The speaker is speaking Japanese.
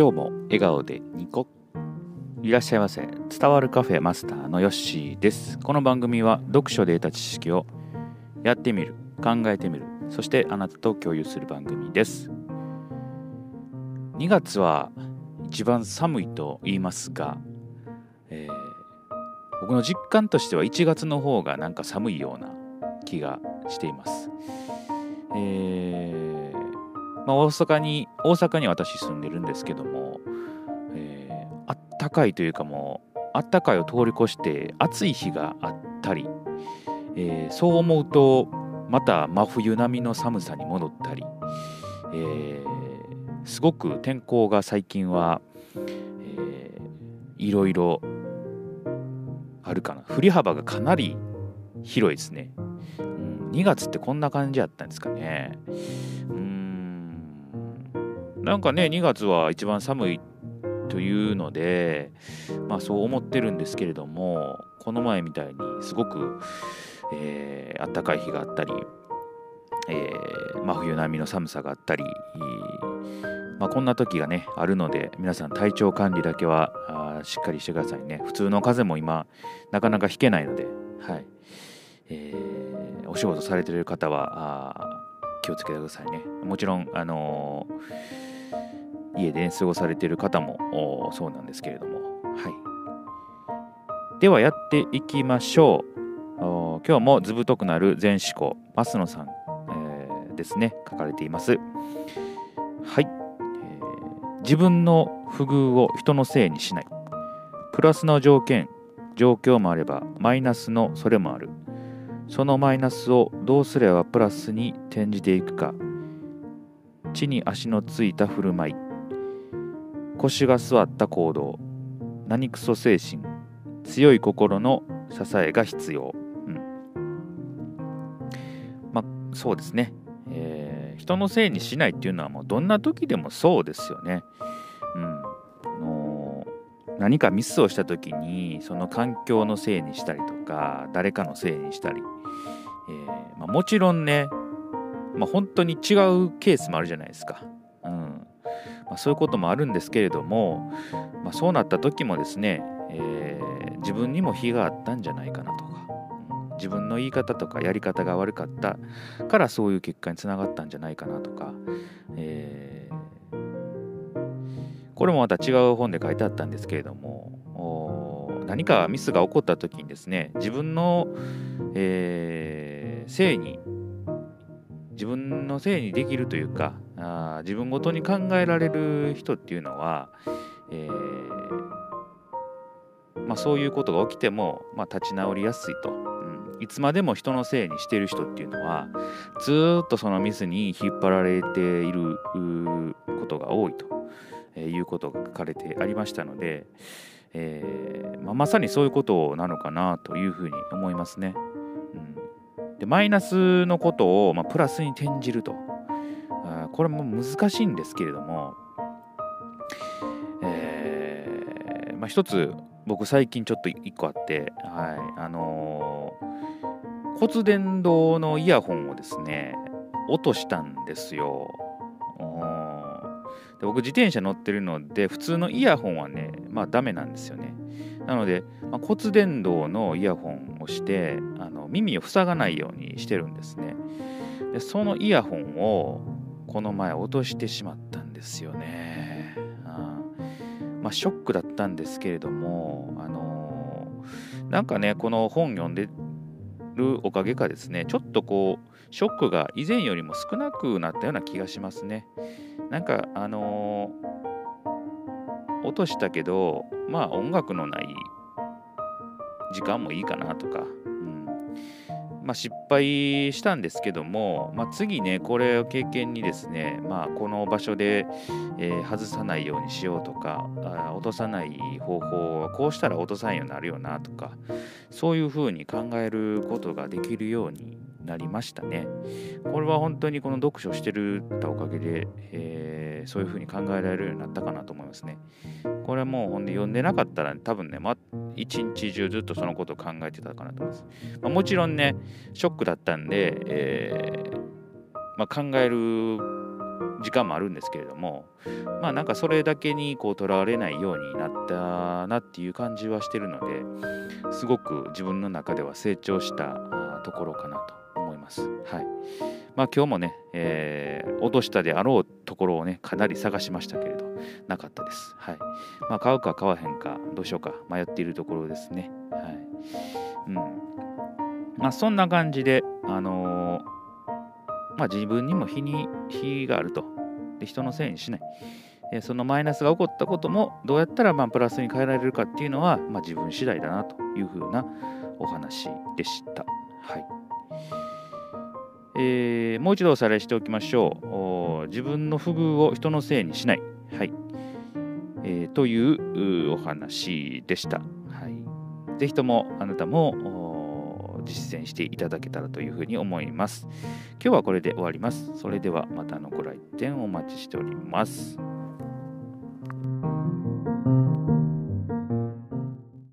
今日も笑顔でニコ。いらっしゃいませ。伝わるカフェマスターのヨッシーです。この番組は読書で得た知識をやってみる考えてみる。そしてあなたと共有する番組です。2月は一番寒いと言いますが、えー、僕の実感としては1月の方がなんか寒いような気がしています。えーまあ、大阪に大阪に私住んでるんですけども、えー、あったかいというかもうあったかいを通り越して暑い日があったり、えー、そう思うとまた真冬並みの寒さに戻ったり、えー、すごく天候が最近は、えー、いろいろあるかな。振り幅がかなり広いですね、うん、2月ってこんな感じやったんですかね。なんかね2月は一番寒いというのでまあそう思ってるんですけれどもこの前みたいにすごく、えー、暖かい日があったり、えー、真冬並みの寒さがあったり、まあ、こんな時がねあるので皆さん体調管理だけはあしっかりしてくださいね。普通の風も今なかなかひけないのではい。えー、お仕事されてる方はあ気をつけてくださいね。もちろんあのー家で、過ごされている方もそうなんですけれども、はい、ではやっていきましょう。今日も図太くなる全思考増野さん、えー、ですね。書かれています。はい、えー、自分の不遇を人のせいにしない。プラスの条件状況もあればマイナスのそれもある。そのマイナスをどうすればプラスに転じていくか。地に足のついた振る舞い。腰が座った行動。何クソ精神。強い心の支えが必要、うん、まあそうですね、えー、人のせいにしないっていうのはもうどんな時でもそうですよね、うん、の何かミスをした時にその環境のせいにしたりとか誰かのせいにしたり、えーまあ、もちろんね、まあ、本当に違うケースもあるじゃないですか。まあ、そういうこともあるんですけれども、まあ、そうなった時もですね、えー、自分にも非があったんじゃないかなとか、うん、自分の言い方とかやり方が悪かったからそういう結果につながったんじゃないかなとか、えー、これもまた違う本で書いてあったんですけれども何かミスが起こった時にですね自分の、えー、せいに自分のせいにできるというかあ自分ごとに考えられる人っていうのは、えー、まあ、そういうことが起きても、まあ、立ち直りやすいと、うん、いつまでも人のせいにしてる人っていうのはずっとそのミスに引っ張られていることが多いと、えいうことが書かれてありましたので、えー、まあ、まさにそういうことなのかなというふうに思いますね。でマイナスのことを、まあ、プラスに転じると。これも難しいんですけれども、えーまあ、一つ僕最近ちょっと一個あって、はいあのー、骨伝導のイヤホンをですね落としたんですよ。で僕自転車乗ってるので普通のイヤホンはねまあダメなんですよね。なので、まあ、骨伝導のイヤホンをしてあの耳を塞がないようにしてるんですねでそのイヤホンをこの前落としてしまったんですよね。あまあショックだったんですけれどもあのー、なんかねこの本読んでるおかげかですねちょっとこうショックが以前よりも少なくなったような気がしますね。なんかあのー、落としたけどまあ音楽のない時間もいいかなとか、うん。まあ、失敗したんですけども、まあ、次ねこれを経験にですね、まあ、この場所で、えー、外さないようにしようとかあ落とさない方法はこうしたら落とさんようになるよなとかそういうふうに考えることができるようになりましたね。これは本当にこの読書してるたおかげで、えー、そういうふうに考えられるようになったかなと思いますね。これはもうほんで読んでなかったら、多分ね、一日中ずっとそのことを考えてたかなと思います。まあ、もちろんね、ショックだったんで、えーまあ、考える時間もあるんですけれどもまあなんかそれだけにこうとらわれないようになったなっていう感じはしてるのですごく自分の中では成長したところかなとます。はいまあ、今日もね、えー、落としたであろうところをねかなり探しましたけれどなかったです。はいまあ、買うか買わへんかどうしようか迷っているところですね。はいうんまあ、そんな感じで、あのー、まあ、自分にも非に非があるとで人のせいにしない。そのマイナスが起こったこともどうやったらまあプラスに変えられるかっていうのは、まあ、自分次第だなというふうなお話でした。はいえー、もう一度おさらいしておきましょう。自分の不遇を人のせいにしない。はいえー、というお話でした。はい、ぜひともあなたも実践していただけたらというふうに思います。今日はこれで終わります。それではまたのご来店お待ちしております。